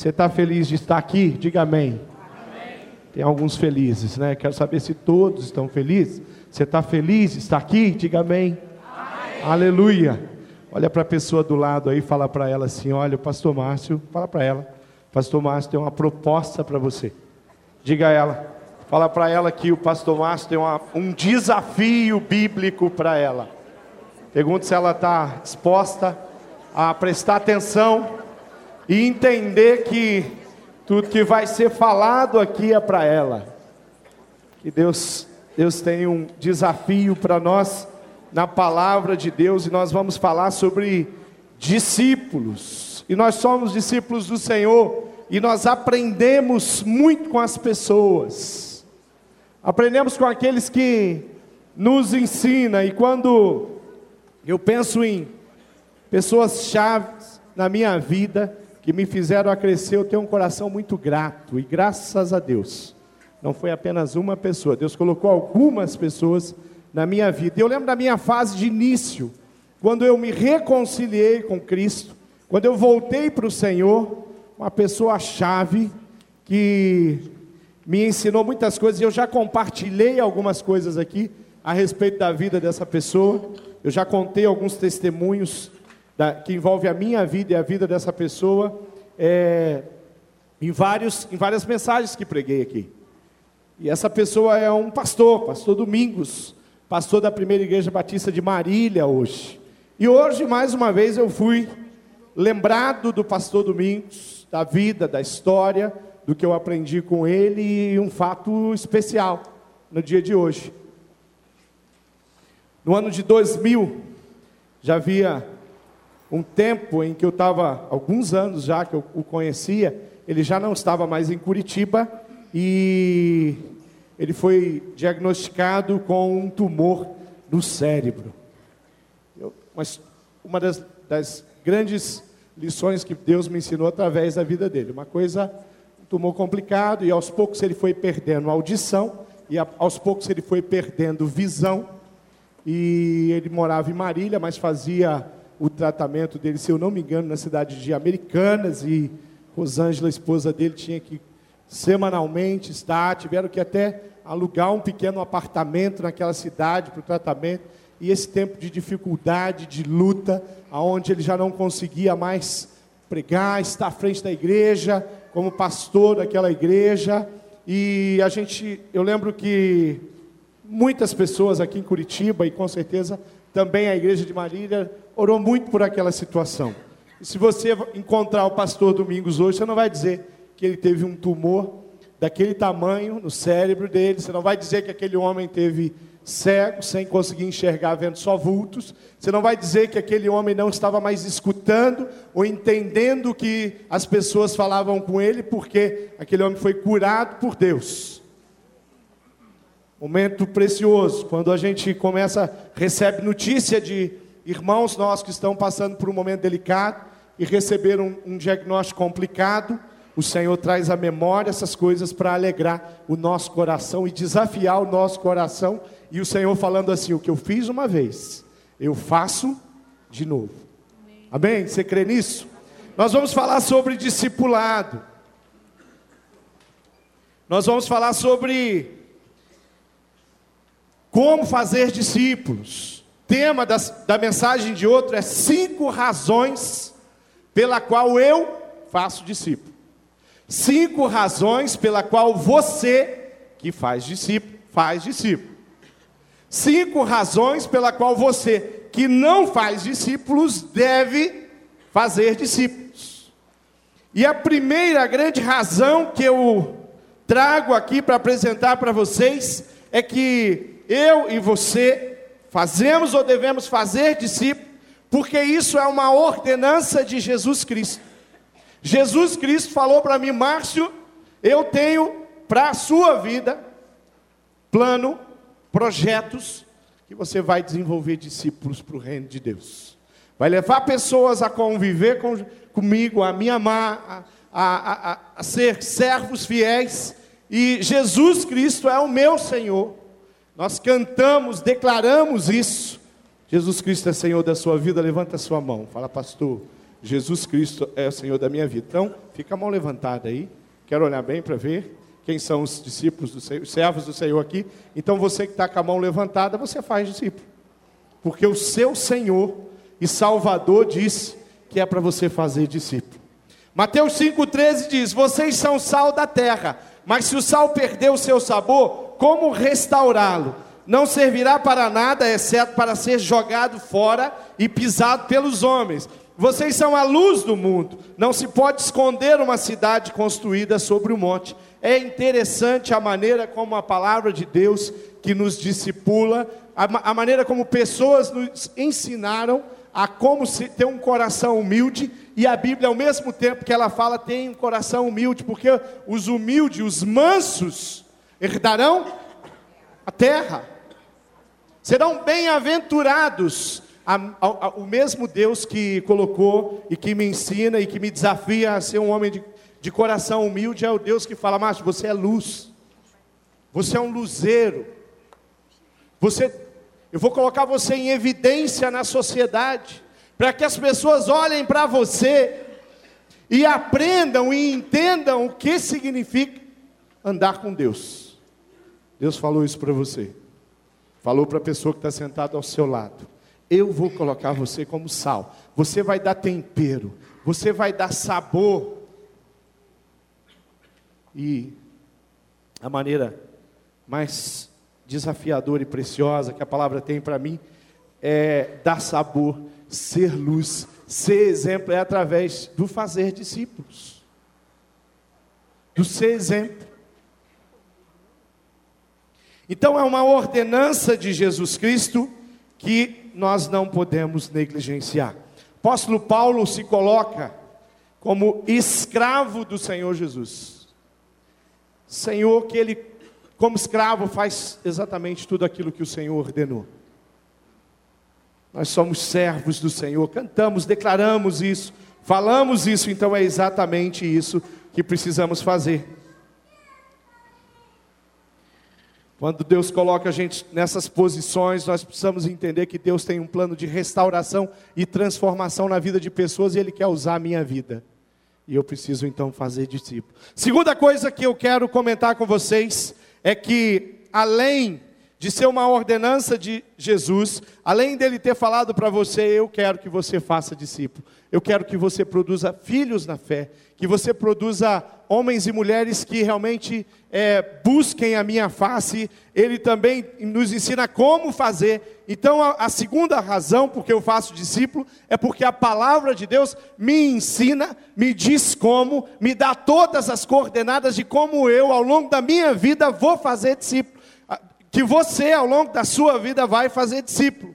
Você está feliz de estar aqui? Diga amém. amém. Tem alguns felizes, né? Quero saber se todos estão felizes. Você está feliz de estar aqui? Diga amém. amém. Aleluia. Olha para a pessoa do lado aí, fala para ela assim: olha, o pastor Márcio, fala para ela, pastor Márcio tem uma proposta para você. Diga a ela, fala para ela que o pastor Márcio tem uma, um desafio bíblico para ela. Pergunta se ela está disposta a prestar atenção e entender que tudo que vai ser falado aqui é para ela. Que Deus, Deus tem um desafio para nós na palavra de Deus e nós vamos falar sobre discípulos. E nós somos discípulos do Senhor e nós aprendemos muito com as pessoas. Aprendemos com aqueles que nos ensinam e quando eu penso em pessoas chaves na minha vida que me fizeram crescer, eu tenho um coração muito grato e graças a Deus. Não foi apenas uma pessoa, Deus colocou algumas pessoas na minha vida. Eu lembro da minha fase de início, quando eu me reconciliei com Cristo, quando eu voltei para o Senhor, uma pessoa chave que me ensinou muitas coisas, eu já compartilhei algumas coisas aqui a respeito da vida dessa pessoa. Eu já contei alguns testemunhos da, que envolvem a minha vida e a vida dessa pessoa é, em, vários, em várias mensagens que preguei aqui. E essa pessoa é um pastor, pastor Domingos, pastor da primeira igreja batista de Marília hoje. E hoje, mais uma vez, eu fui lembrado do pastor Domingos, da vida, da história, do que eu aprendi com ele e um fato especial no dia de hoje. No ano de 2000, já havia um tempo em que eu estava, alguns anos já que eu o conhecia, ele já não estava mais em Curitiba e ele foi diagnosticado com um tumor no cérebro. Eu, mas uma das, das, grandes lições que Deus me ensinou através da vida dele, uma coisa, um tumor complicado, e aos poucos ele foi perdendo audição, e aos poucos ele foi perdendo visão, e ele morava em Marília, mas fazia o tratamento dele, se eu não me engano, na cidade de Americanas, e Rosângela, esposa dele, tinha que semanalmente estar, tiveram que até alugar um pequeno apartamento naquela cidade para o tratamento, e esse tempo de dificuldade, de luta, aonde ele já não conseguia mais pregar, estar à frente da igreja, como pastor daquela igreja, e a gente, eu lembro que muitas pessoas aqui em Curitiba, e com certeza também a igreja de Marília, orou muito por aquela situação. E se você encontrar o pastor Domingos hoje, você não vai dizer que ele teve um tumor daquele tamanho no cérebro dele. Você não vai dizer que aquele homem teve cego, sem conseguir enxergar, vendo só vultos. Você não vai dizer que aquele homem não estava mais escutando ou entendendo o que as pessoas falavam com ele, porque aquele homem foi curado por Deus. Momento precioso, quando a gente começa, recebe notícia de irmãos nossos que estão passando por um momento delicado e receberam um, um diagnóstico complicado o Senhor traz à memória essas coisas para alegrar o nosso coração e desafiar o nosso coração. E o Senhor falando assim: o que eu fiz uma vez, eu faço de novo. Amém? Amém? Você crê nisso? Nós vamos falar sobre discipulado. Nós vamos falar sobre como fazer discípulos. Tema das, da mensagem de outro é cinco razões pela qual eu faço discípulo. Cinco razões pela qual você, que faz discípulo, faz discípulo. Cinco razões pela qual você, que não faz discípulos, deve fazer discípulos. E a primeira grande razão que eu trago aqui para apresentar para vocês é que eu e você fazemos ou devemos fazer discípulos, porque isso é uma ordenança de Jesus Cristo. Jesus Cristo falou para mim, Márcio, eu tenho para a sua vida plano, projetos que você vai desenvolver discípulos para o reino de Deus. Vai levar pessoas a conviver com, comigo, a me amar, a, a, a, a ser servos fiéis. E Jesus Cristo é o meu Senhor. Nós cantamos, declaramos isso. Jesus Cristo é Senhor da sua vida. Levanta a sua mão. Fala, pastor. Jesus Cristo é o Senhor da minha vida. Então, fica a mão levantada aí. Quero olhar bem para ver quem são os discípulos do Senhor, os servos do Senhor aqui. Então, você que está com a mão levantada, você faz discípulo. Porque o seu Senhor e Salvador disse que é para você fazer discípulo. Mateus 5,13 diz: Vocês são sal da terra, mas se o sal perder o seu sabor, como restaurá-lo? Não servirá para nada, exceto para ser jogado fora e pisado pelos homens. Vocês são a luz do mundo. Não se pode esconder uma cidade construída sobre o um monte. É interessante a maneira como a palavra de Deus que nos discipula, a, a maneira como pessoas nos ensinaram a como se, ter um coração humilde, e a Bíblia, ao mesmo tempo que ela fala, tem um coração humilde, porque os humildes, os mansos, herdarão a terra, serão bem-aventurados. O mesmo Deus que colocou e que me ensina e que me desafia a ser um homem de, de coração humilde é o Deus que fala, mas você é luz, você é um luzeiro, você eu vou colocar você em evidência na sociedade, para que as pessoas olhem para você e aprendam e entendam o que significa andar com Deus. Deus falou isso para você, falou para a pessoa que está sentada ao seu lado. Eu vou colocar você como sal, você vai dar tempero, você vai dar sabor. E a maneira mais desafiadora e preciosa que a palavra tem para mim é dar sabor, ser luz, ser exemplo, é através do fazer discípulos, do ser exemplo. Então é uma ordenança de Jesus Cristo que nós não podemos negligenciar. Apóstolo Paulo se coloca como escravo do Senhor Jesus. Senhor que ele como escravo, faz exatamente tudo aquilo que o Senhor ordenou. Nós somos servos do Senhor, cantamos, declaramos isso, falamos isso, então é exatamente isso que precisamos fazer. Quando Deus coloca a gente nessas posições, nós precisamos entender que Deus tem um plano de restauração e transformação na vida de pessoas e Ele quer usar a minha vida. E eu preciso então fazer discípulo. Segunda coisa que eu quero comentar com vocês é que, além de ser uma ordenança de Jesus, além dele ter falado para você, eu quero que você faça discípulo, eu quero que você produza filhos na fé, que você produza homens e mulheres que realmente é, busquem a minha face, ele também nos ensina como fazer. Então, a, a segunda razão porque eu faço discípulo é porque a palavra de Deus me ensina, me diz como, me dá todas as coordenadas de como eu, ao longo da minha vida, vou fazer discípulo que você, ao longo da sua vida, vai fazer discípulo.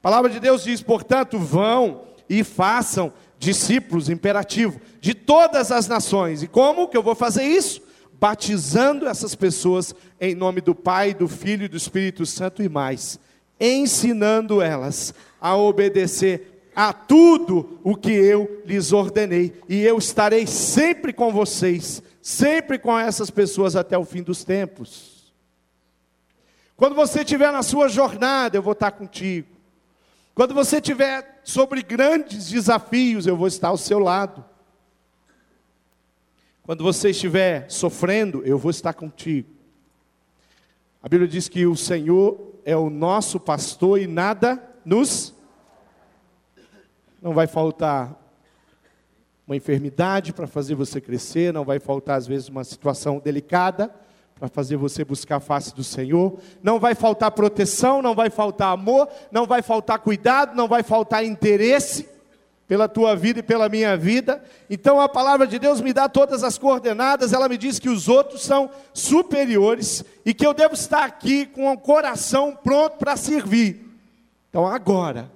A palavra de Deus diz, portanto, vão e façam discípulos, imperativo, de todas as nações. E como que eu vou fazer isso? Batizando essas pessoas em nome do Pai, do Filho e do Espírito Santo e mais, ensinando elas a obedecer a tudo o que eu lhes ordenei, e eu estarei sempre com vocês, sempre com essas pessoas até o fim dos tempos. Quando você estiver na sua jornada, eu vou estar contigo. Quando você estiver sobre grandes desafios, eu vou estar ao seu lado. Quando você estiver sofrendo, eu vou estar contigo. A Bíblia diz que o Senhor é o nosso pastor e nada nos não vai faltar uma enfermidade para fazer você crescer, não vai faltar às vezes uma situação delicada para fazer você buscar a face do Senhor. Não vai faltar proteção, não vai faltar amor, não vai faltar cuidado, não vai faltar interesse pela tua vida e pela minha vida. Então a palavra de Deus me dá todas as coordenadas, ela me diz que os outros são superiores e que eu devo estar aqui com o coração pronto para servir. Então agora,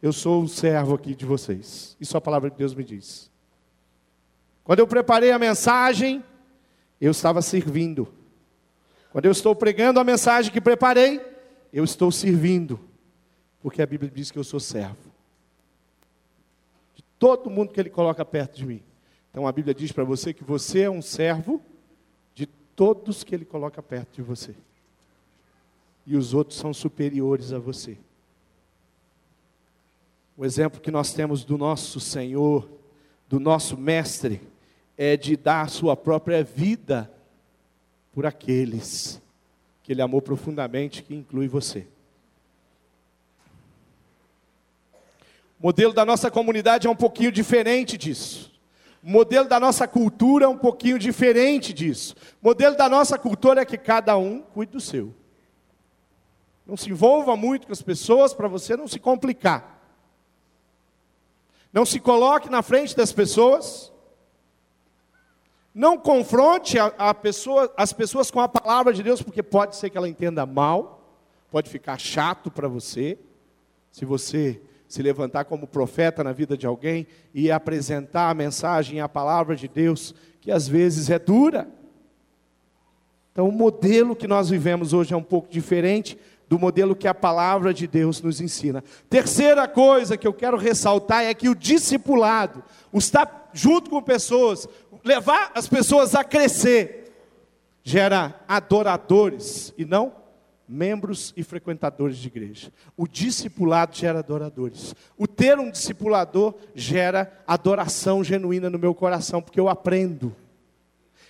eu sou o servo aqui de vocês. Isso a palavra de Deus me diz. Quando eu preparei a mensagem, eu estava servindo. Quando eu estou pregando a mensagem que preparei, eu estou servindo, porque a Bíblia diz que eu sou servo de todo mundo que Ele coloca perto de mim. Então a Bíblia diz para você que você é um servo de todos que Ele coloca perto de você, e os outros são superiores a você. O exemplo que nós temos do nosso Senhor do nosso Mestre é de dar a sua própria vida por aqueles que Ele amou profundamente, que inclui você. O modelo da nossa comunidade é um pouquinho diferente disso. O modelo da nossa cultura é um pouquinho diferente disso. O modelo da nossa cultura é que cada um cuide do seu. Não se envolva muito com as pessoas para você não se complicar. Não se coloque na frente das pessoas. Não confronte a, a pessoa, as pessoas com a palavra de Deus, porque pode ser que ela entenda mal, pode ficar chato para você, se você se levantar como profeta na vida de alguém e apresentar a mensagem, a palavra de Deus, que às vezes é dura. Então, o modelo que nós vivemos hoje é um pouco diferente do modelo que a palavra de Deus nos ensina. Terceira coisa que eu quero ressaltar é que o discipulado, o estar junto com pessoas, levar as pessoas a crescer, gera adoradores e não membros e frequentadores de igreja. O discipulado gera adoradores. O ter um discipulador gera adoração genuína no meu coração, porque eu aprendo.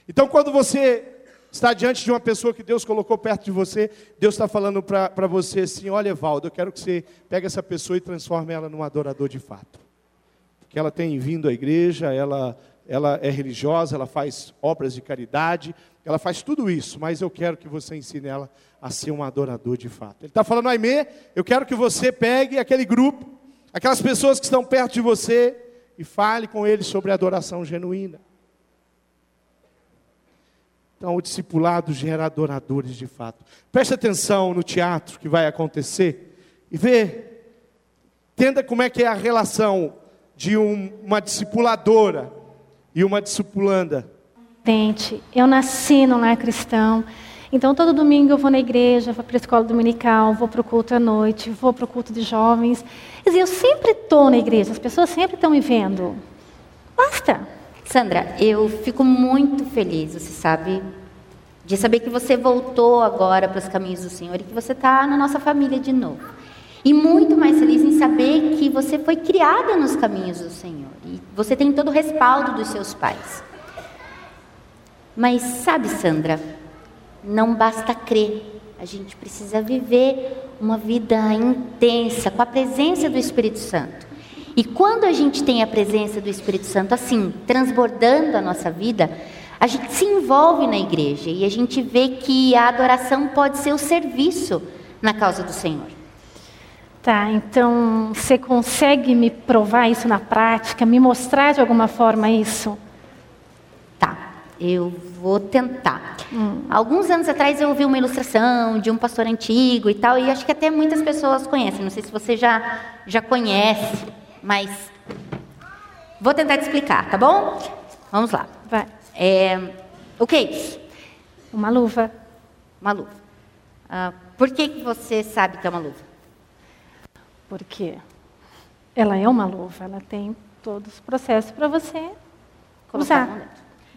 Então, quando você está diante de uma pessoa que Deus colocou perto de você, Deus está falando para você assim: olha, Evaldo, eu quero que você pegue essa pessoa e transforme ela num adorador de fato. Porque ela tem vindo à igreja, ela, ela é religiosa, ela faz obras de caridade, ela faz tudo isso, mas eu quero que você ensine ela a ser um adorador de fato. Ele está falando, Aimee, eu quero que você pegue aquele grupo, aquelas pessoas que estão perto de você, e fale com eles sobre adoração genuína. Então, o discipulado gera adoradores de fato. Preste atenção no teatro que vai acontecer e vê, entenda como é que é a relação de um, uma discipuladora e uma discipulanda. Gente, eu nasci no lar cristão. Então, todo domingo eu vou na igreja, vou para a escola dominical, vou para o culto à noite, vou para o culto de jovens. Quer dizer, eu sempre estou na igreja, as pessoas sempre estão me vendo. Basta. Sandra, eu fico muito feliz, você sabe, de saber que você voltou agora para os caminhos do Senhor e que você está na nossa família de novo. E muito mais feliz em saber que você foi criada nos caminhos do Senhor e você tem todo o respaldo dos seus pais. Mas sabe, Sandra, não basta crer. A gente precisa viver uma vida intensa com a presença do Espírito Santo. E quando a gente tem a presença do Espírito Santo assim, transbordando a nossa vida, a gente se envolve na igreja e a gente vê que a adoração pode ser o serviço na causa do Senhor. Tá, então você consegue me provar isso na prática, me mostrar de alguma forma isso? Eu vou tentar. Hum. Alguns anos atrás eu ouvi uma ilustração de um pastor antigo e tal, e acho que até muitas pessoas conhecem. Não sei se você já, já conhece, mas vou tentar te explicar, tá bom? Vamos lá. Vai. É, o que é isso? Uma luva. Uma luva. Ah, por que, que você sabe que é uma luva? Porque ela é uma luva, ela tem todos os processos para você usar.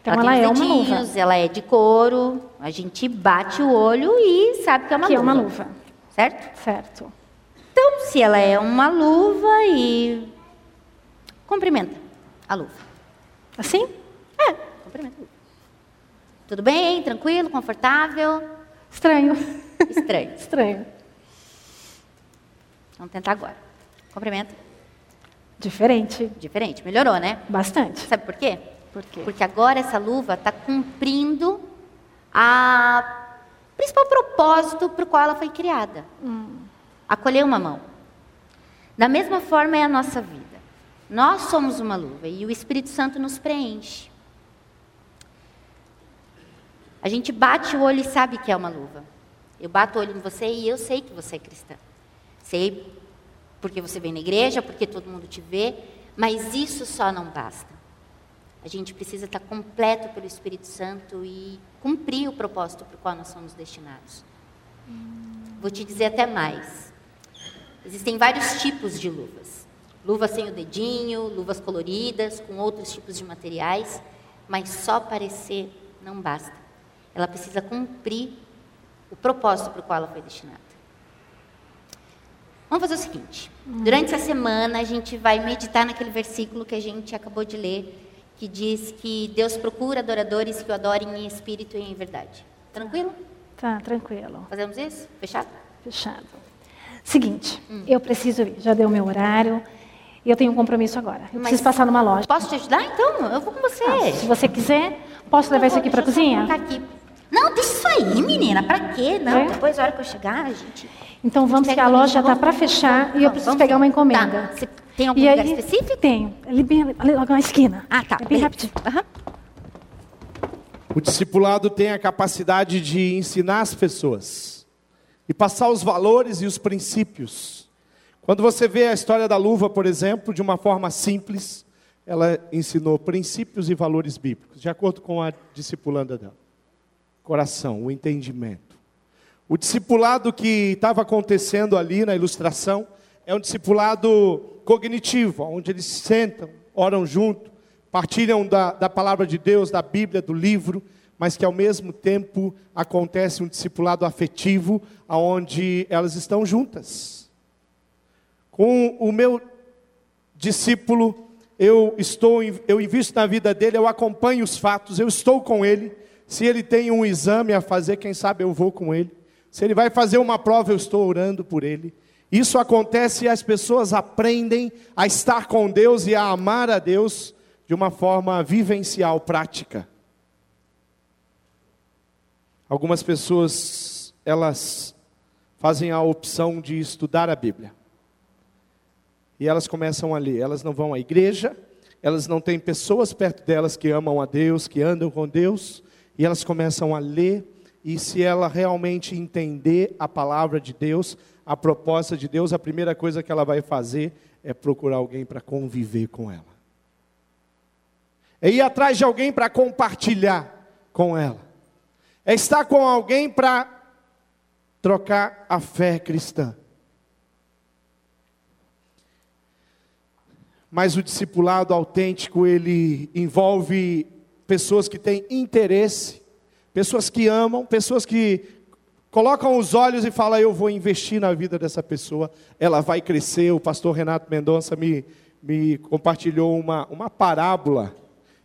Então ela, ela é uma luva. Ela é de couro, a gente bate o olho e sabe que é uma que luva. é uma luva. Certo? Certo. Então, se ela é uma luva e cumprimenta a luva. Assim? É, cumprimenta a luva. Tudo bem? Tranquilo? Confortável? Estranho. Estranho. Estranho. Vamos tentar agora. Cumprimenta. Diferente. Diferente. Melhorou, né? Bastante. Sabe por quê? Por quê? Porque agora essa luva está cumprindo a principal propósito para o qual ela foi criada. Hum. Acolher uma mão. Da mesma forma é a nossa vida. Nós somos uma luva e o Espírito Santo nos preenche. A gente bate o olho e sabe que é uma luva. Eu bato o olho em você e eu sei que você é cristã. Sei porque você vem na igreja, porque todo mundo te vê, mas isso só não basta. A gente precisa estar completo pelo Espírito Santo e cumprir o propósito para o qual nós somos destinados. Vou te dizer até mais. Existem vários tipos de luvas. Luvas sem o dedinho, luvas coloridas, com outros tipos de materiais, mas só parecer não basta. Ela precisa cumprir o propósito para o qual ela foi destinada. Vamos fazer o seguinte: durante essa semana a gente vai meditar naquele versículo que a gente acabou de ler, que diz que Deus procura adoradores que o adorem em espírito e em verdade. Tranquilo? Tá, tranquilo. Fazemos isso? Fechado? Fechado. Seguinte, eu preciso ir. Já deu meu horário. E eu tenho um compromisso agora. Eu Mas- preciso passar numa loja. Posso te ajudar então? Eu vou com você. Ah, se você quiser, posso levar isso aqui para a cozinha? aqui. Não, deixa isso aí, menina. Pra quê? Não, É? depois, a hora que eu chegar, a gente. Então vamos, que a loja tá está bom? para fechar e eu Vamos, preciso vamos pegar uma encomenda. Tá. Você tem algum e lugar aí, específico? Tenho. Ali, bem, ali logo na esquina. Ah, tá. É bem beleza. rapidinho. Aham. O discipulado tem a capacidade de ensinar as pessoas e passar os valores e os princípios. Quando você vê a história da luva, por exemplo, de uma forma simples, ela ensinou princípios e valores bíblicos, de acordo com a discipulanda dela. Coração, o entendimento. O discipulado que estava acontecendo ali na ilustração é um discipulado cognitivo, onde eles sentam, oram junto, partilham da, da palavra de Deus, da Bíblia, do livro, mas que ao mesmo tempo acontece um discipulado afetivo, onde elas estão juntas. Com o meu discípulo, eu estou, eu invisto na vida dele, eu acompanho os fatos, eu estou com ele. Se ele tem um exame a fazer, quem sabe eu vou com ele. Se ele vai fazer uma prova, eu estou orando por ele. Isso acontece e as pessoas aprendem a estar com Deus e a amar a Deus de uma forma vivencial, prática. Algumas pessoas, elas fazem a opção de estudar a Bíblia. E elas começam a ler. Elas não vão à igreja, elas não têm pessoas perto delas que amam a Deus, que andam com Deus, e elas começam a ler. E se ela realmente entender a palavra de Deus, a proposta de Deus, a primeira coisa que ela vai fazer é procurar alguém para conviver com ela. É ir atrás de alguém para compartilhar com ela. É estar com alguém para trocar a fé cristã. Mas o discipulado autêntico, ele envolve pessoas que têm interesse, pessoas que amam, pessoas que colocam os olhos e falam: Eu vou investir na vida dessa pessoa, ela vai crescer. O pastor Renato Mendonça me, me compartilhou uma, uma parábola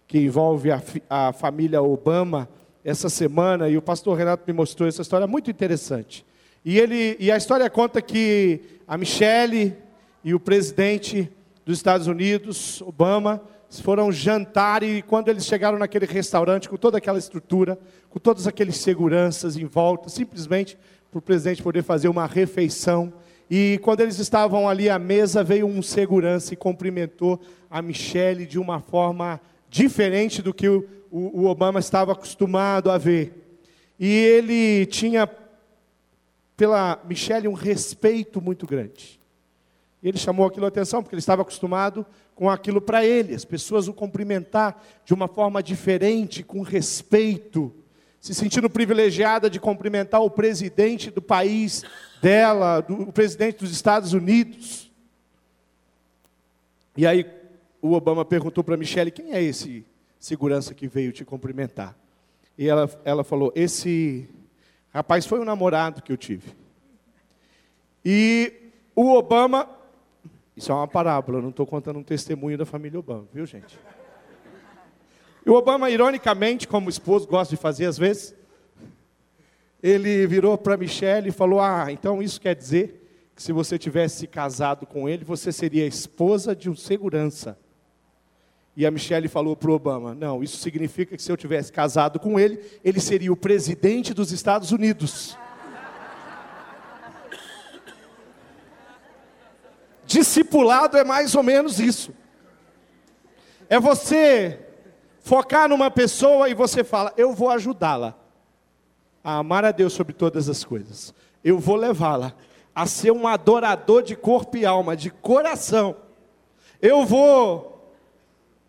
que envolve a, a família Obama essa semana, e o pastor Renato me mostrou essa história muito interessante. E, ele, e a história conta que a Michelle e o presidente dos Estados Unidos, Obama, foram jantar e quando eles chegaram naquele restaurante com toda aquela estrutura, com todas aqueles seguranças em volta, simplesmente para o presidente poder fazer uma refeição. E quando eles estavam ali à mesa, veio um segurança e cumprimentou a Michelle de uma forma diferente do que o, o, o Obama estava acostumado a ver. E ele tinha pela Michelle um respeito muito grande. Ele chamou aquilo a atenção, porque ele estava acostumado com aquilo para ele, as pessoas o cumprimentar de uma forma diferente, com respeito, se sentindo privilegiada de cumprimentar o presidente do país dela, do, o presidente dos Estados Unidos. E aí o Obama perguntou para Michelle, quem é esse segurança que veio te cumprimentar? E ela, ela falou, esse rapaz foi um namorado que eu tive. E o Obama, isso é uma parábola, não estou contando um testemunho da família Obama, viu gente? E o Obama, ironicamente, como esposo gosta de fazer às vezes, ele virou para Michelle e falou: Ah, então isso quer dizer que se você tivesse se casado com ele, você seria esposa de um segurança. E a Michelle falou para o Obama: Não, isso significa que se eu tivesse casado com ele, ele seria o presidente dos Estados Unidos. Discipulado é mais ou menos isso. É você focar numa pessoa e você fala: Eu vou ajudá-la a amar a Deus sobre todas as coisas. Eu vou levá-la a ser um adorador de corpo e alma, de coração. Eu vou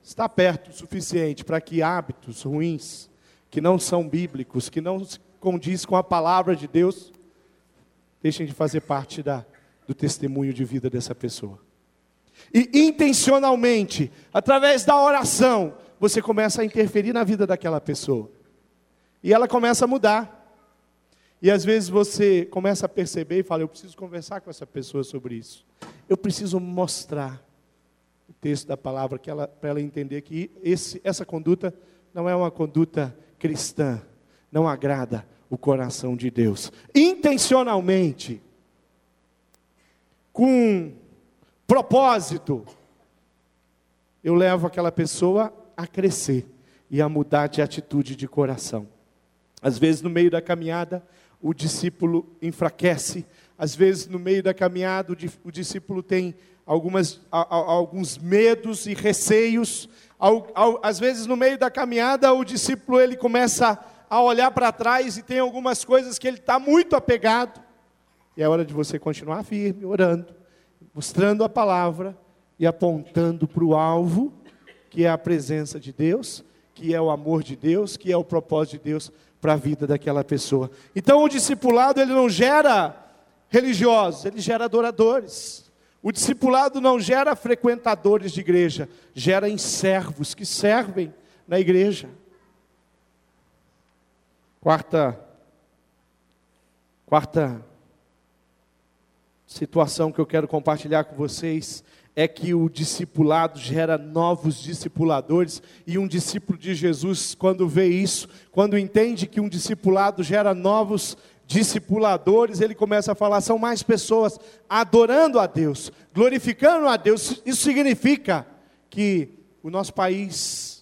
estar perto o suficiente para que hábitos ruins, que não são bíblicos, que não se condiz com a palavra de Deus, deixem de fazer parte da, do testemunho de vida dessa pessoa. E intencionalmente, através da oração, você começa a interferir na vida daquela pessoa. E ela começa a mudar. E às vezes você começa a perceber e fala: Eu preciso conversar com essa pessoa sobre isso. Eu preciso mostrar o texto da palavra para ela entender que esse, essa conduta não é uma conduta cristã, não agrada o coração de Deus. Intencionalmente, com propósito, eu levo aquela pessoa a crescer e a mudar de atitude de coração. Às vezes, no meio da caminhada, o discípulo enfraquece, às vezes, no meio da caminhada, o discípulo tem algumas, alguns medos e receios. Às vezes, no meio da caminhada, o discípulo ele começa a olhar para trás e tem algumas coisas que ele está muito apegado. E é hora de você continuar firme, orando, mostrando a palavra e apontando para o alvo, que é a presença de Deus, que é o amor de Deus, que é o propósito de Deus para a vida daquela pessoa. Então o discipulado ele não gera religiosos, ele gera adoradores. O discipulado não gera frequentadores de igreja, gera em servos que servem na igreja. Quarta quarta situação que eu quero compartilhar com vocês é que o discipulado gera novos discipuladores, e um discípulo de Jesus, quando vê isso, quando entende que um discipulado gera novos discipuladores, ele começa a falar: são mais pessoas adorando a Deus, glorificando a Deus. Isso significa que o nosso país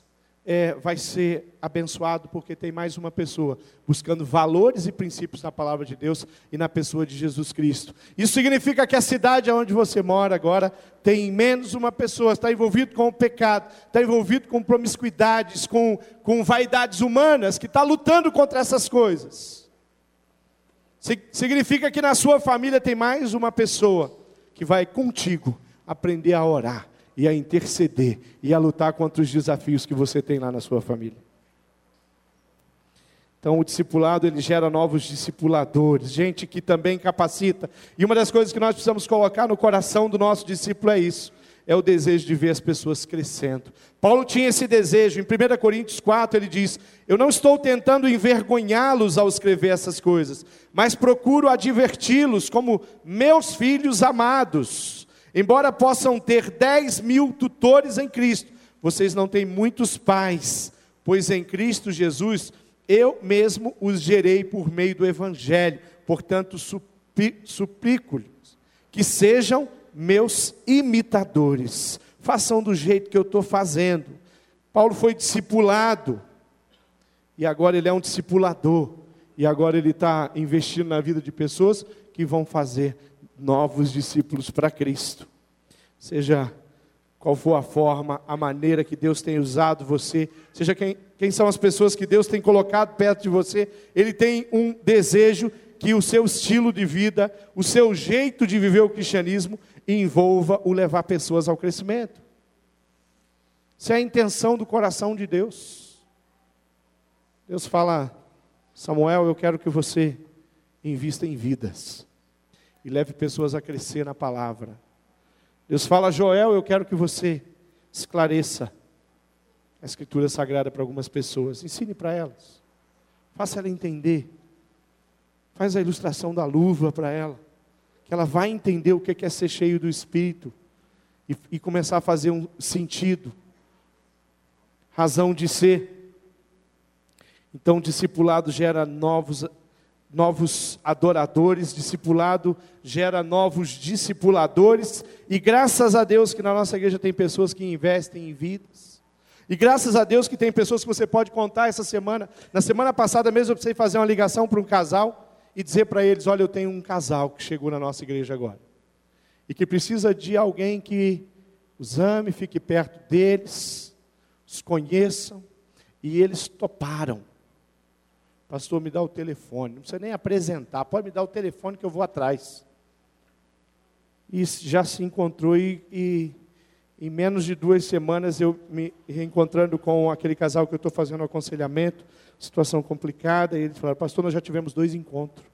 é, vai ser abençoado porque tem mais uma pessoa buscando valores e princípios na palavra de Deus e na pessoa de Jesus Cristo. Isso significa que a cidade onde você mora agora tem menos uma pessoa, está envolvido com o pecado, está envolvido com promiscuidades, com, com vaidades humanas, que está lutando contra essas coisas. Significa que na sua família tem mais uma pessoa que vai contigo aprender a orar e a interceder e a lutar contra os desafios que você tem lá na sua família. Então, o discipulado ele gera novos discipuladores, gente que também capacita. E uma das coisas que nós precisamos colocar no coração do nosso discípulo é isso: é o desejo de ver as pessoas crescendo. Paulo tinha esse desejo. Em 1 Coríntios 4, ele diz: Eu não estou tentando envergonhá-los ao escrever essas coisas, mas procuro adverti-los como meus filhos amados. Embora possam ter 10 mil tutores em Cristo, vocês não têm muitos pais, pois em Cristo Jesus eu mesmo os gerei por meio do Evangelho. Portanto, suplico-lhes que sejam meus imitadores. Façam do jeito que eu estou fazendo. Paulo foi discipulado, e agora ele é um discipulador, e agora ele está investindo na vida de pessoas que vão fazer novos discípulos para Cristo. Seja qual for a forma, a maneira que Deus tem usado você, seja quem, quem são as pessoas que Deus tem colocado perto de você, Ele tem um desejo que o seu estilo de vida, o seu jeito de viver o cristianismo, envolva o levar pessoas ao crescimento. Isso é a intenção do coração de Deus. Deus fala, Samuel, eu quero que você invista em vidas e leve pessoas a crescer na palavra. Deus fala, Joel, eu quero que você esclareça a Escritura Sagrada para algumas pessoas. Ensine para elas. Faça ela entender. Faz a ilustração da luva para ela. Que ela vai entender o que é ser cheio do Espírito. E, e começar a fazer um sentido. Razão de ser. Então, discipulado gera novos novos adoradores, discipulado gera novos discipuladores, e graças a Deus que na nossa igreja tem pessoas que investem em vidas. E graças a Deus que tem pessoas que você pode contar essa semana. Na semana passada mesmo eu precisei fazer uma ligação para um casal e dizer para eles: olha, eu tenho um casal que chegou na nossa igreja agora. E que precisa de alguém que os ame, fique perto deles, os conheçam. E eles toparam. Pastor, me dá o telefone. Não precisa nem apresentar, pode me dar o telefone que eu vou atrás. E já se encontrou e, e em menos de duas semanas eu me reencontrando com aquele casal que eu estou fazendo aconselhamento, situação complicada, e eles falaram, pastor, nós já tivemos dois encontros.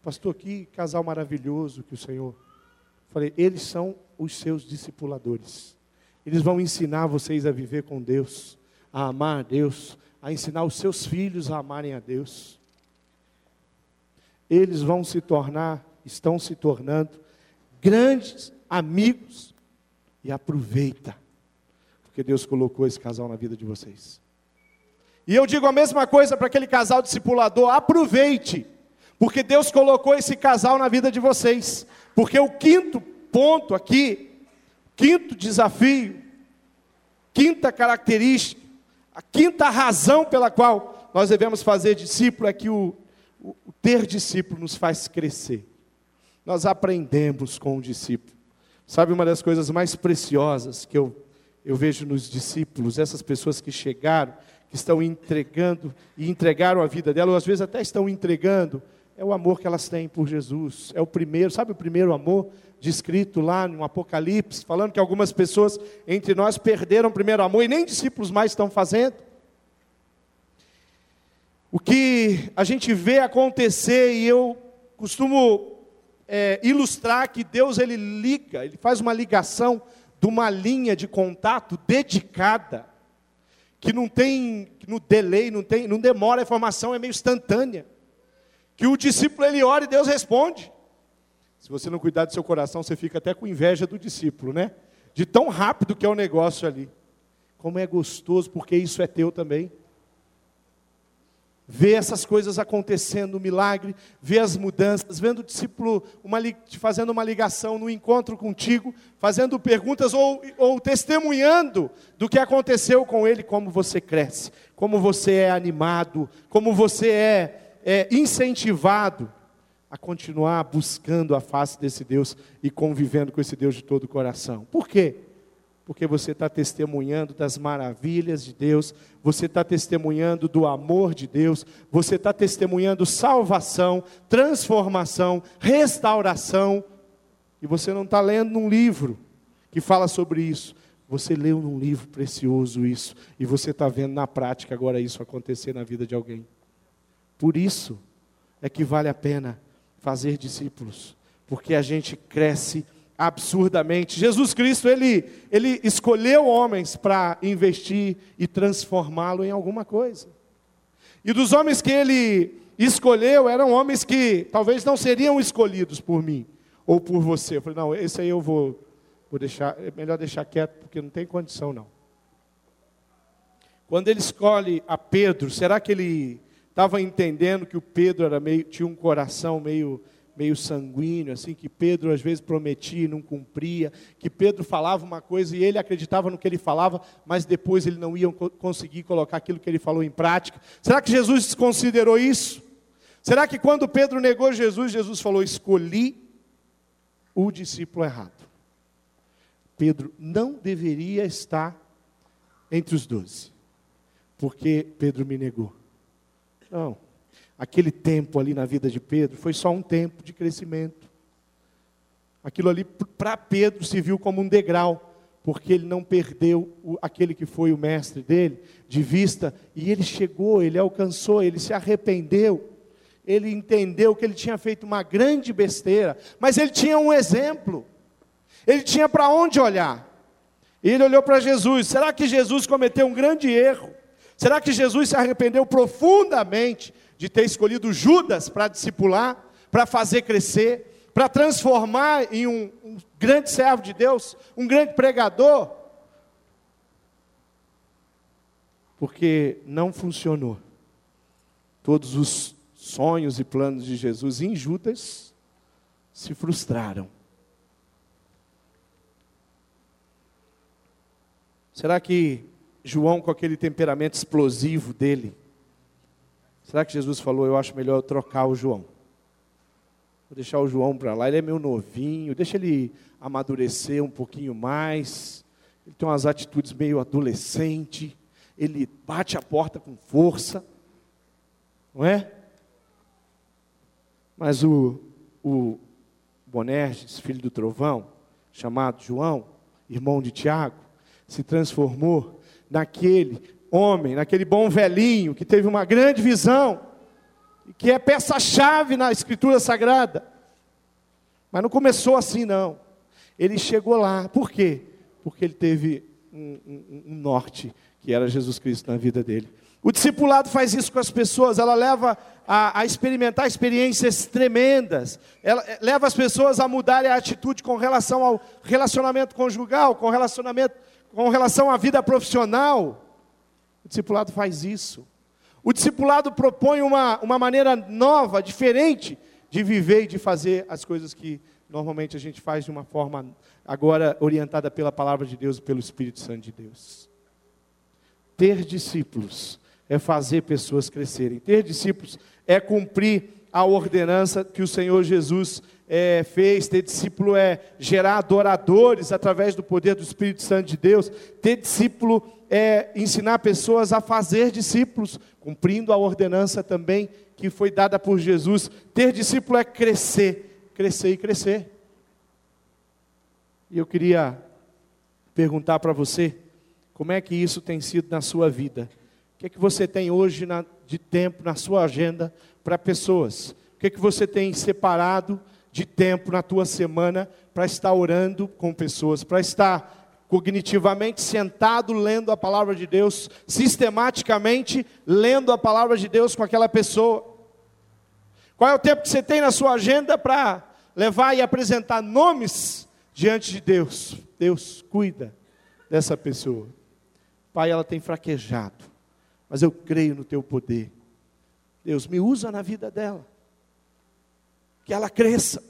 Pastor, que casal maravilhoso que o Senhor. Falei, eles são os seus discipuladores. Eles vão ensinar vocês a viver com Deus, a amar a Deus, a ensinar os seus filhos a amarem a Deus. eles vão se tornar, estão se tornando grandes amigos. E aproveita, porque Deus colocou esse casal na vida de vocês. E eu digo a mesma coisa para aquele casal discipulador: aproveite, porque Deus colocou esse casal na vida de vocês. Porque o quinto ponto aqui, quinto desafio, quinta característica, a quinta razão pela qual nós devemos fazer discípulo é que o, o, o ter discípulo nos faz crescer. Nós aprendemos com o discípulo. Sabe uma das coisas mais preciosas que eu, eu vejo nos discípulos, essas pessoas que chegaram, que estão entregando e entregaram a vida dela, ou às vezes até estão entregando, é o amor que elas têm por Jesus. É o primeiro, sabe o primeiro amor? Descrito lá no Apocalipse, falando que algumas pessoas entre nós perderam o primeiro amor e nem discípulos mais estão fazendo. O que a gente vê acontecer, e eu costumo é, ilustrar que Deus ele liga, ele faz uma ligação de uma linha de contato dedicada, que não tem, no delay, não, tem, não demora, a informação é meio instantânea. Que o discípulo ele ora e Deus responde. Se você não cuidar do seu coração, você fica até com inveja do discípulo, né? De tão rápido que é o negócio ali. Como é gostoso, porque isso é teu também. Ver essas coisas acontecendo, o milagre, ver as mudanças, vendo o discípulo uma, fazendo uma ligação no encontro contigo, fazendo perguntas ou, ou testemunhando do que aconteceu com ele, como você cresce, como você é animado, como você é, é incentivado a continuar buscando a face desse Deus e convivendo com esse Deus de todo o coração. Por quê? Porque você está testemunhando das maravilhas de Deus, você está testemunhando do amor de Deus, você está testemunhando salvação, transformação, restauração, e você não está lendo um livro que fala sobre isso. Você leu num livro precioso isso, e você está vendo na prática agora isso acontecer na vida de alguém. Por isso é que vale a pena fazer discípulos, porque a gente cresce absurdamente. Jesus Cristo, ele, ele escolheu homens para investir e transformá-lo em alguma coisa. E dos homens que ele escolheu, eram homens que talvez não seriam escolhidos por mim ou por você. Eu falei, não, esse aí eu vou, vou deixar, é melhor deixar quieto, porque não tem condição não. Quando ele escolhe a Pedro, será que ele estava entendendo que o Pedro era meio, tinha um coração meio, meio sanguíneo, assim, que Pedro às vezes prometia e não cumpria, que Pedro falava uma coisa e ele acreditava no que ele falava, mas depois ele não ia conseguir colocar aquilo que ele falou em prática. Será que Jesus considerou isso? Será que quando Pedro negou Jesus, Jesus falou: Escolhi o discípulo errado? Pedro não deveria estar entre os doze, porque Pedro me negou. Não. Aquele tempo ali na vida de Pedro foi só um tempo de crescimento. Aquilo ali, para Pedro, se viu como um degrau, porque ele não perdeu o, aquele que foi o mestre dele de vista, e ele chegou, ele alcançou, ele se arrependeu, ele entendeu que ele tinha feito uma grande besteira, mas ele tinha um exemplo, ele tinha para onde olhar. Ele olhou para Jesus. Será que Jesus cometeu um grande erro? Será que Jesus se arrependeu profundamente de ter escolhido Judas para discipular, para fazer crescer, para transformar em um, um grande servo de Deus, um grande pregador? Porque não funcionou. Todos os sonhos e planos de Jesus em Judas se frustraram. Será que João com aquele temperamento explosivo dele. Será que Jesus falou, eu acho melhor eu trocar o João? Vou deixar o João para lá, ele é meu novinho, deixa ele amadurecer um pouquinho mais. Ele tem umas atitudes meio adolescente, ele bate a porta com força, não é? Mas o, o Bonerges, filho do trovão, chamado João, irmão de Tiago, se transformou naquele homem, naquele bom velhinho que teve uma grande visão, que é peça-chave na Escritura Sagrada. Mas não começou assim, não. Ele chegou lá. Por quê? Porque ele teve um, um, um norte, que era Jesus Cristo na vida dele. O discipulado faz isso com as pessoas, ela leva a, a, experimentar experiências tremendas, ela eh, leva as pessoas a mudarem a atitude com relação ao relacionamento conjugal, com relacionamento, com relação à vida profissional. O discipulado faz isso. O discipulado propõe uma, uma maneira nova, diferente de viver e de fazer as coisas que normalmente a gente faz de uma forma agora orientada pela palavra de Deus e pelo Espírito Santo de Deus. Ter discípulos é fazer pessoas crescerem. Ter discípulos é cumprir a ordenança que o Senhor Jesus é, fez. Ter discípulo é gerar adoradores através do poder do Espírito Santo de Deus. Ter discípulo é ensinar pessoas a fazer discípulos, cumprindo a ordenança também que foi dada por Jesus. Ter discípulo é crescer, crescer e crescer. E eu queria perguntar para você, como é que isso tem sido na sua vida? O que é que você tem hoje na, de tempo na sua agenda para pessoas? O que é que você tem separado de tempo na tua semana para estar orando com pessoas, para estar cognitivamente sentado lendo a palavra de Deus, sistematicamente lendo a palavra de Deus com aquela pessoa? Qual é o tempo que você tem na sua agenda para levar e apresentar nomes diante de Deus? Deus cuida dessa pessoa. Pai, ela tem fraquejado mas eu creio no teu poder. Deus, me usa na vida dela, que ela cresça.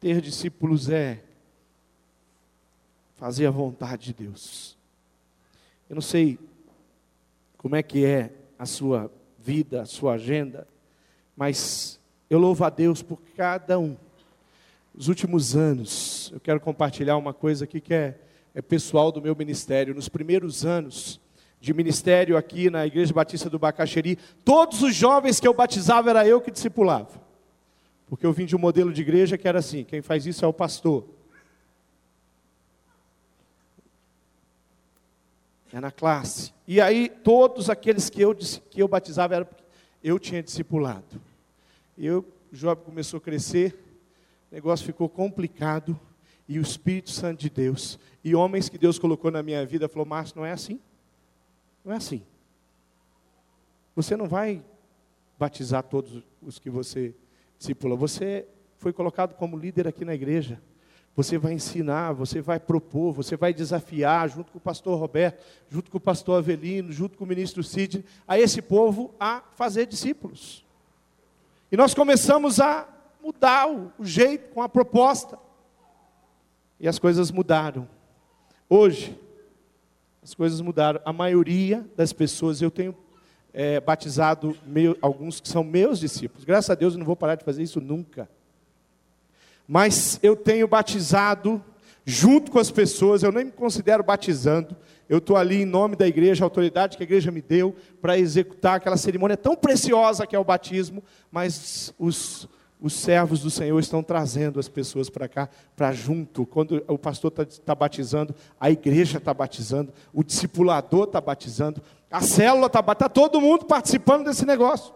Ter discípulos é fazer a vontade de Deus. Eu não sei como é que é a sua vida, a sua agenda, mas eu louvo a Deus por cada um. Os últimos anos, eu quero compartilhar uma coisa aqui que é, é pessoal do meu ministério. Nos primeiros anos, de ministério aqui na Igreja Batista do Bacaxeri, todos os jovens que eu batizava era eu que discipulava. Porque eu vim de um modelo de igreja que era assim, quem faz isso é o pastor. É na classe. E aí todos aqueles que eu, que eu batizava era eu tinha discipulado. Eu, o jovem começou a crescer, o negócio ficou complicado, e o Espírito Santo de Deus, e homens que Deus colocou na minha vida, falou, Márcio, não é assim? Não é assim. Você não vai batizar todos os que você discipula. Você foi colocado como líder aqui na igreja. Você vai ensinar, você vai propor, você vai desafiar, junto com o pastor Roberto, junto com o pastor Avelino, junto com o ministro Sidney, a esse povo a fazer discípulos. E nós começamos a mudar o, jeito, com a proposta. E as coisas mudaram. Hoje, as coisas mudaram. A maioria das pessoas, eu tenho é, batizado meu, alguns que são meus discípulos. Graças a Deus eu não vou parar de fazer isso nunca. Mas eu tenho batizado junto com as pessoas, eu nem me considero batizando. Eu estou ali em nome da igreja, a autoridade que a igreja me deu para executar aquela cerimônia tão preciosa que é o batismo, mas os os servos do Senhor estão trazendo as pessoas para cá, para junto. Quando o pastor está tá batizando, a igreja está batizando, o discipulador está batizando, a célula está batizando, está todo mundo participando desse negócio.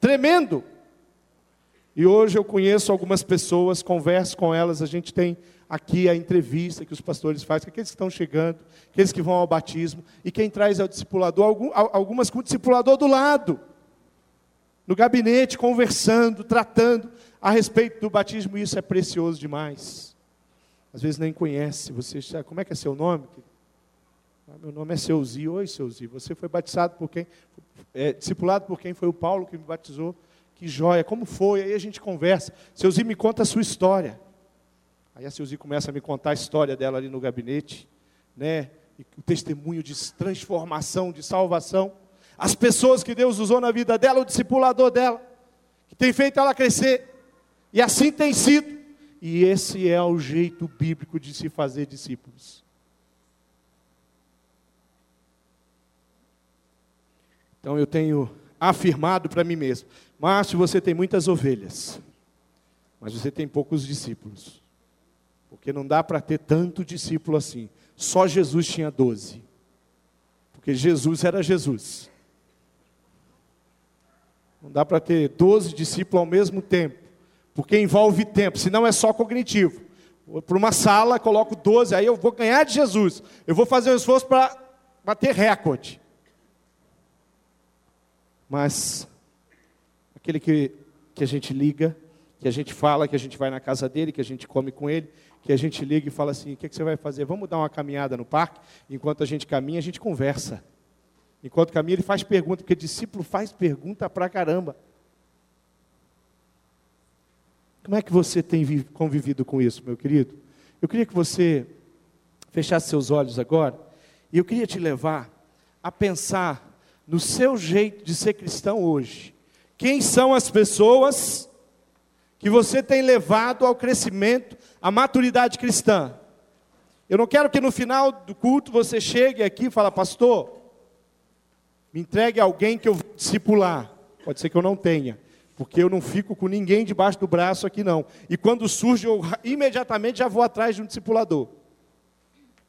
Tremendo. E hoje eu conheço algumas pessoas, converso com elas, a gente tem aqui a entrevista que os pastores fazem, aqueles que estão chegando, aqueles que vão ao batismo, e quem traz é o discipulador, algumas com o discipulador do lado no gabinete, conversando, tratando a respeito do batismo, isso é precioso demais. Às vezes nem conhece, você sabe, como é que é seu nome? Ah, meu nome é Seuzi, oi Seuzi, você foi batizado por quem? É, discipulado por quem? Foi o Paulo que me batizou, que joia, como foi? Aí a gente conversa, Seuzi me conta a sua história. Aí a Seuzi começa a me contar a história dela ali no gabinete, né? O testemunho de transformação, de salvação as pessoas que Deus usou na vida dela, o discipulador dela, que tem feito ela crescer. E assim tem sido. E esse é o jeito bíblico de se fazer discípulos. Então eu tenho afirmado para mim mesmo: Márcio, você tem muitas ovelhas, mas você tem poucos discípulos. Porque não dá para ter tanto discípulo assim. Só Jesus tinha doze. Porque Jesus era Jesus. Não dá para ter 12 discípulos ao mesmo tempo, porque envolve tempo, senão é só cognitivo. Para uma sala, coloco 12, aí eu vou ganhar de Jesus. Eu vou fazer um esforço para bater recorde. Mas Aquele que, que a gente liga, que a gente fala, que a gente vai na casa dele, que a gente come com ele, que a gente liga e fala assim: o que, que você vai fazer? Vamos dar uma caminhada no parque? Enquanto a gente caminha, a gente conversa. Enquanto caminha, ele faz pergunta, porque discípulo faz pergunta pra caramba. Como é que você tem convivido com isso, meu querido? Eu queria que você fechasse seus olhos agora, e eu queria te levar a pensar no seu jeito de ser cristão hoje. Quem são as pessoas que você tem levado ao crescimento, à maturidade cristã? Eu não quero que no final do culto você chegue aqui e fale, pastor, me entregue alguém que eu vou discipular. Pode ser que eu não tenha, porque eu não fico com ninguém debaixo do braço aqui não. E quando surge, eu imediatamente já vou atrás de um discipulador.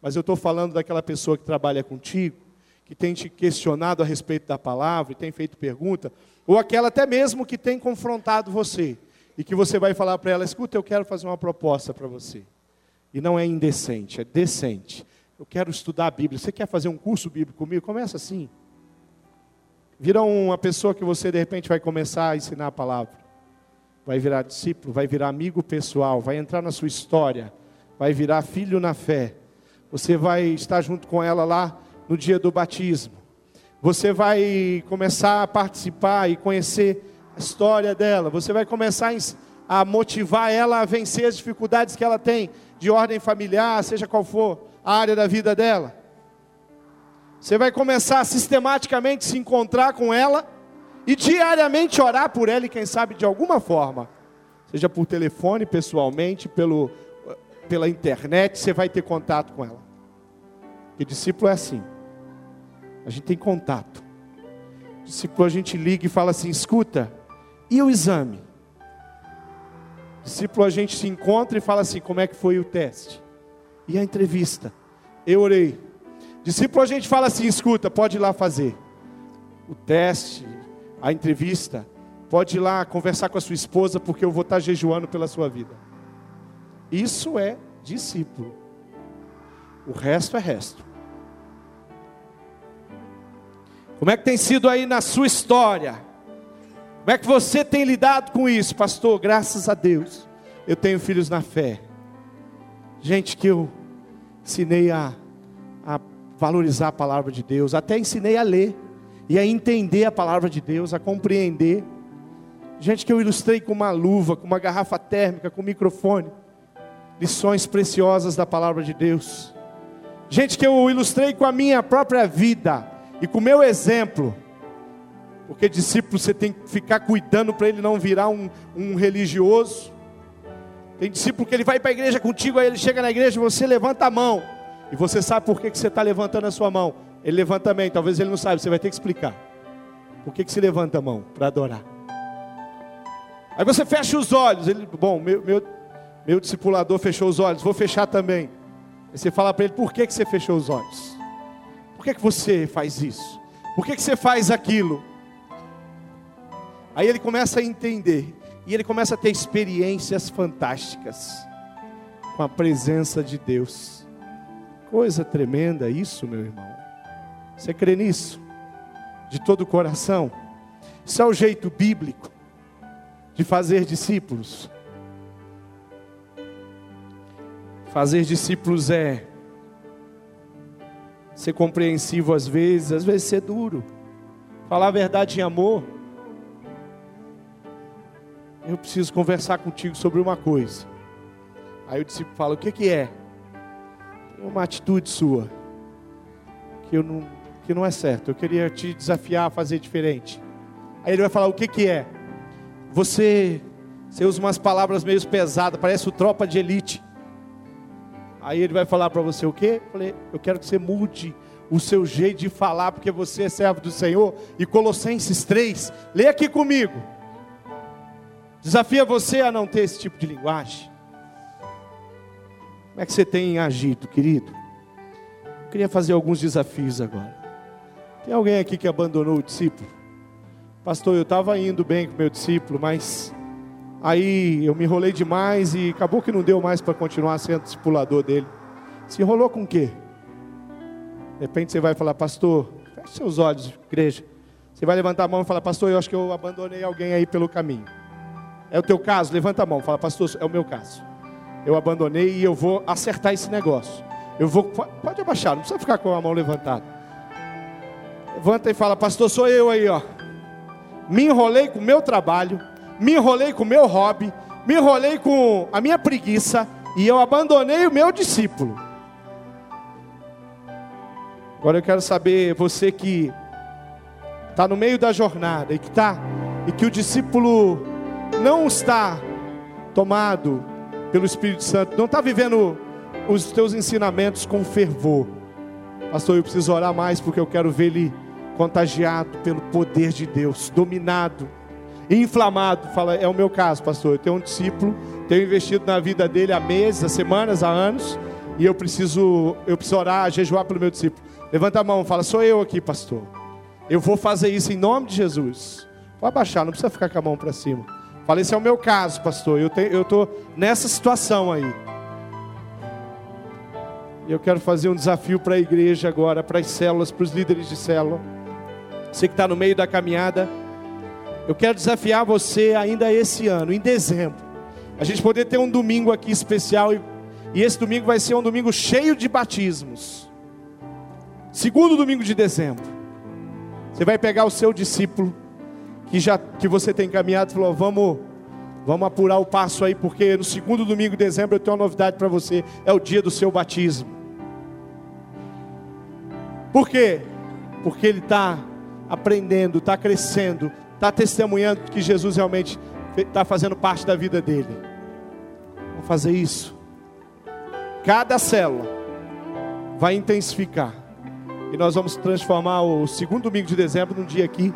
Mas eu estou falando daquela pessoa que trabalha contigo, que tem te questionado a respeito da palavra e tem feito pergunta, ou aquela até mesmo que tem confrontado você e que você vai falar para ela: escuta, eu quero fazer uma proposta para você. E não é indecente, é decente. Eu quero estudar a Bíblia. Você quer fazer um curso bíblico comigo? Começa assim. Vira uma pessoa que você de repente vai começar a ensinar a palavra. Vai virar discípulo, vai virar amigo pessoal, vai entrar na sua história, vai virar filho na fé. Você vai estar junto com ela lá no dia do batismo. Você vai começar a participar e conhecer a história dela. Você vai começar a motivar ela a vencer as dificuldades que ela tem de ordem familiar, seja qual for a área da vida dela. Você vai começar a sistematicamente se encontrar com ela e diariamente orar por ela e quem sabe de alguma forma, seja por telefone, pessoalmente, pelo, pela internet, você vai ter contato com ela. Porque discípulo é assim. A gente tem contato. Discípulo a gente liga e fala assim: escuta, e o exame? Discípulo a gente se encontra e fala assim: como é que foi o teste? E a entrevista? Eu orei. Discípulo a gente fala assim: escuta, pode ir lá fazer o teste, a entrevista, pode ir lá conversar com a sua esposa, porque eu vou estar jejuando pela sua vida. Isso é discípulo. O resto é resto. Como é que tem sido aí na sua história? Como é que você tem lidado com isso, pastor? Graças a Deus, eu tenho filhos na fé. Gente que eu ensinei a, a valorizar a palavra de Deus, até ensinei a ler e a entender a palavra de Deus, a compreender. Gente que eu ilustrei com uma luva, com uma garrafa térmica, com um microfone. Lições preciosas da palavra de Deus. Gente que eu ilustrei com a minha própria vida e com o meu exemplo. Porque discípulo você tem que ficar cuidando para ele não virar um, um religioso. Tem discípulo que ele vai para a igreja contigo, aí ele chega na igreja e você levanta a mão. E você sabe por que, que você está levantando a sua mão. Ele levanta também, talvez ele não saiba, você vai ter que explicar. Por que, que se levanta a mão? Para adorar. Aí você fecha os olhos. Ele, bom, meu, meu, meu discipulador fechou os olhos, vou fechar também. Aí você fala para ele, por que, que você fechou os olhos? Por que, que você faz isso? Por que, que você faz aquilo? Aí ele começa a entender. E ele começa a ter experiências fantásticas com a presença de Deus. Coisa tremenda isso, meu irmão. Você crê nisso? De todo o coração? Isso é o jeito bíblico de fazer discípulos. Fazer discípulos é ser compreensivo às vezes, às vezes ser duro. Falar a verdade em amor. Eu preciso conversar contigo sobre uma coisa. Aí o discípulo fala: O que, que é? Uma atitude sua que, eu não, que não é certo. Eu queria te desafiar a fazer diferente. Aí ele vai falar: o que, que é? Você, você usa umas palavras meio pesadas, parece o tropa de elite. Aí ele vai falar para você o quê? Eu falei: eu quero que você mude o seu jeito de falar, porque você é servo do Senhor. E Colossenses 3, lê aqui comigo. Desafia você a não ter esse tipo de linguagem. Como é que você tem agido, querido? Eu queria fazer alguns desafios agora. Tem alguém aqui que abandonou o discípulo? Pastor, eu estava indo bem com meu discípulo, mas aí eu me enrolei demais e acabou que não deu mais para continuar sendo discipulador dele. Se enrolou com o quê? De repente você vai falar, pastor, feche seus olhos, igreja. Você vai levantar a mão e falar, pastor, eu acho que eu abandonei alguém aí pelo caminho. É o teu caso? Levanta a mão, fala, pastor, é o meu caso. Eu abandonei e eu vou acertar esse negócio. Eu vou, pode abaixar, não precisa ficar com a mão levantada. Levanta e fala, pastor, sou eu aí, ó. Me enrolei com o meu trabalho, me enrolei com o meu hobby, me enrolei com a minha preguiça e eu abandonei o meu discípulo. Agora eu quero saber, você que está no meio da jornada e que está e que o discípulo não está tomado pelo Espírito Santo, não está vivendo os teus ensinamentos com fervor. Pastor, eu preciso orar mais porque eu quero ver ele contagiado pelo poder de Deus, dominado, inflamado. Fala, é o meu caso, pastor. Eu tenho um discípulo, tenho investido na vida dele há meses, há semanas, há anos, e eu preciso, eu preciso orar, jejuar pelo meu discípulo. Levanta a mão, fala: Sou eu aqui, pastor. Eu vou fazer isso em nome de Jesus. Pode abaixar, não precisa ficar com a mão para cima. Fala: Esse é o meu caso, pastor. Eu estou nessa situação aí. Eu quero fazer um desafio para a igreja agora, para as células, para os líderes de célula. Você que está no meio da caminhada. Eu quero desafiar você ainda esse ano, em dezembro. A gente poder ter um domingo aqui especial. E, e esse domingo vai ser um domingo cheio de batismos. Segundo domingo de dezembro. Você vai pegar o seu discípulo que já que você tem caminhado falou: "Vamos vamos apurar o passo aí, porque no segundo domingo de dezembro eu tenho uma novidade para você, é o dia do seu batismo". Por quê? Porque ele está aprendendo, está crescendo, está testemunhando que Jesus realmente está fazendo parte da vida dele. Vamos fazer isso. Cada célula vai intensificar e nós vamos transformar o segundo domingo de dezembro num dia aqui,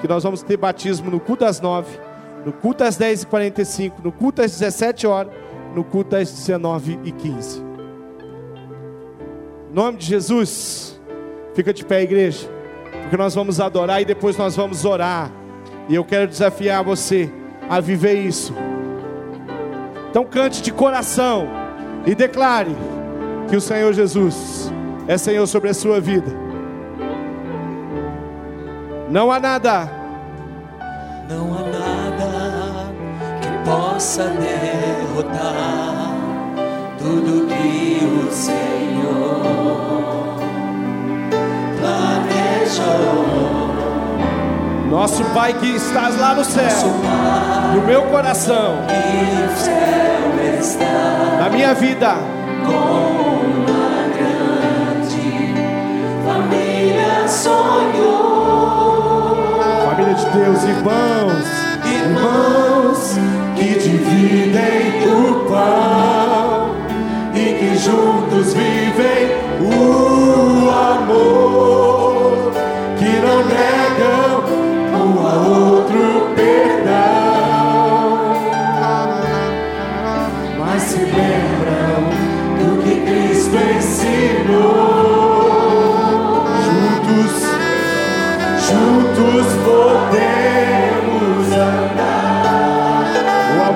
que nós vamos ter batismo no culto às nove, no culto às dez e quarenta e cinco, no culto às dezessete horas, no culto às dezenove e quinze. Em nome de Jesus, fica de pé, igreja, porque nós vamos adorar e depois nós vamos orar. E eu quero desafiar você a viver isso. Então cante de coração e declare que o Senhor Jesus é Senhor sobre a sua vida. Não há nada, não há nada que possa derrotar tudo que o Senhor planejou. Nosso Pai que estás lá no céu, no meu coração, na minha vida, com sonhou. De Deus, irmãos, irmãos que dividem o pão e que juntos vivem o amor,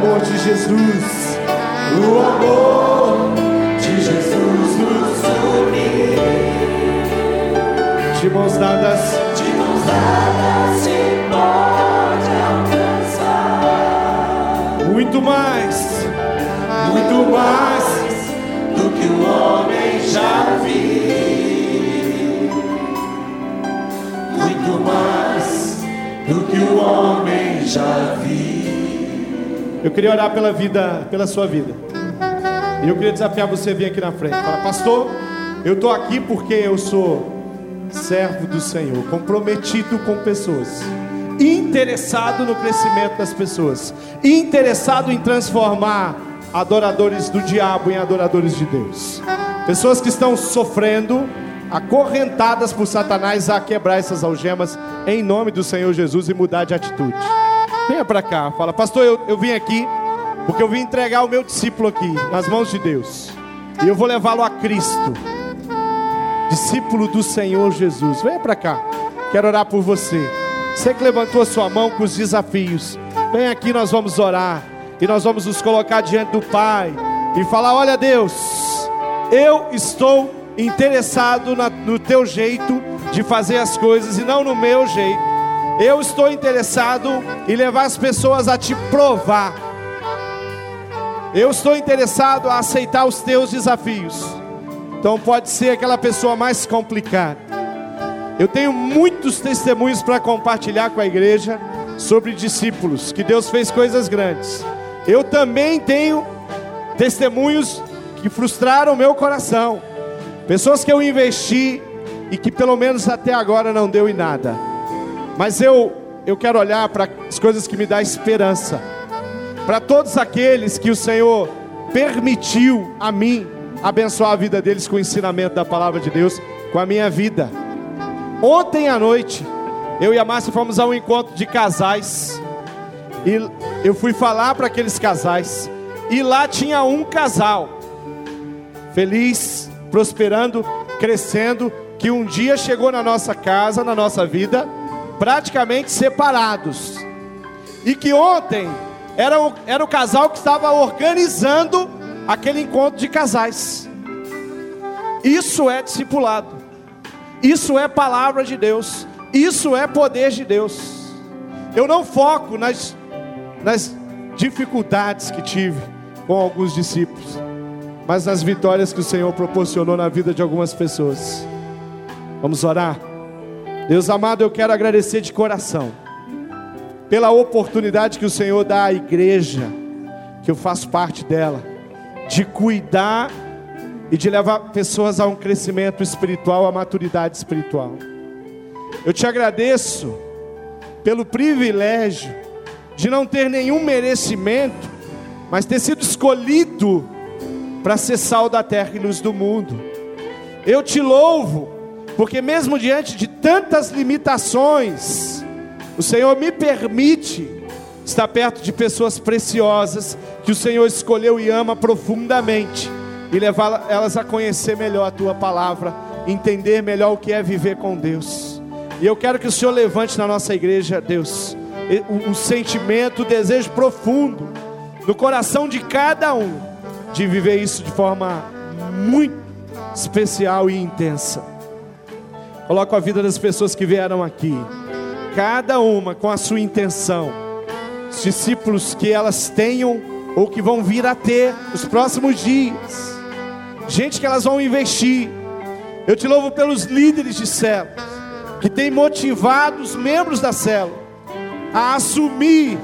amor de Jesus, o amor de Jesus nos une. De mãos dadas, de mãos dadas se pode alcançar. Muito mais, muito mais do que o homem já viu. muito mais do que o homem já viu. Eu queria orar pela vida, pela sua vida. E eu queria desafiar você a vir aqui na frente. Fala, pastor, eu estou aqui porque eu sou servo do Senhor, comprometido com pessoas, interessado no crescimento das pessoas, interessado em transformar adoradores do diabo em adoradores de Deus. Pessoas que estão sofrendo, acorrentadas por Satanás a quebrar essas algemas em nome do Senhor Jesus e mudar de atitude. Venha para cá, fala, pastor, eu, eu vim aqui porque eu vim entregar o meu discípulo aqui nas mãos de Deus e eu vou levá-lo a Cristo, discípulo do Senhor Jesus. Venha para cá, quero orar por você. Você que levantou a sua mão com os desafios, vem aqui, nós vamos orar e nós vamos nos colocar diante do Pai e falar: Olha, Deus, eu estou interessado na, no teu jeito de fazer as coisas e não no meu jeito. Eu estou interessado em levar as pessoas a te provar. Eu estou interessado a aceitar os teus desafios. Então pode ser aquela pessoa mais complicada. Eu tenho muitos testemunhos para compartilhar com a igreja sobre discípulos, que Deus fez coisas grandes. Eu também tenho testemunhos que frustraram meu coração. Pessoas que eu investi e que pelo menos até agora não deu em nada. Mas eu eu quero olhar para as coisas que me dão esperança. Para todos aqueles que o Senhor permitiu a mim abençoar a vida deles com o ensinamento da palavra de Deus, com a minha vida. Ontem à noite, eu e a Márcia fomos a um encontro de casais. E eu fui falar para aqueles casais. E lá tinha um casal, feliz, prosperando, crescendo, que um dia chegou na nossa casa, na nossa vida, praticamente separados. E que ontem era o, era o casal que estava organizando aquele encontro de casais. Isso é discipulado. Isso é palavra de Deus. Isso é poder de Deus. Eu não foco nas, nas dificuldades que tive com alguns discípulos, mas nas vitórias que o Senhor proporcionou na vida de algumas pessoas. Vamos orar? Deus amado, eu quero agradecer de coração pela oportunidade que o Senhor dá à igreja, que eu faço parte dela, de cuidar e de levar pessoas a um crescimento espiritual, a maturidade espiritual. Eu te agradeço pelo privilégio de não ter nenhum merecimento, mas ter sido escolhido para ser sal da terra e luz do mundo. Eu te louvo, porque mesmo diante de tantas limitações, o Senhor me permite estar perto de pessoas preciosas que o Senhor escolheu e ama profundamente e levar elas a conhecer melhor a tua palavra, entender melhor o que é viver com Deus. E eu quero que o Senhor levante na nossa igreja, Deus, o, sentimento, o desejo profundo no coração de cada um de viver isso de forma muito especial e intensa. Coloco a vida das pessoas que vieram aqui, cada uma com a sua intenção, os discípulos que elas tenham ou que vão vir a ter nos próximos dias, gente que elas vão investir. Eu te louvo pelos líderes de células que têm motivado os membros da célula a assumir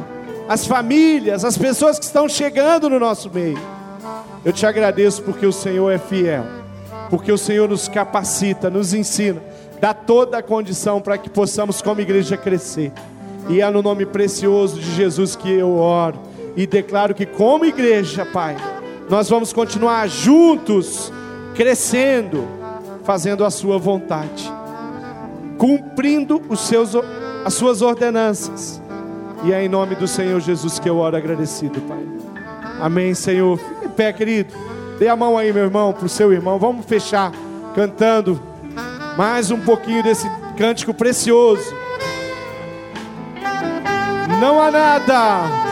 as famílias, as pessoas que estão chegando no nosso meio. Eu te agradeço porque o Senhor é fiel, porque o Senhor nos capacita, nos ensina, dá toda a condição para que possamos, como igreja, crescer. E é no nome precioso de Jesus que eu oro e declaro que, como igreja, Pai, nós vamos continuar juntos, crescendo, fazendo a Sua vontade, cumprindo os seus as suas ordenanças. E é em nome do Senhor Jesus que eu oro agradecido, Pai. Amém, Senhor. Fique em pé, querido. Dê a mão aí, meu irmão, para o seu irmão. Vamos fechar cantando mais um pouquinho desse cântico precioso. Não há nada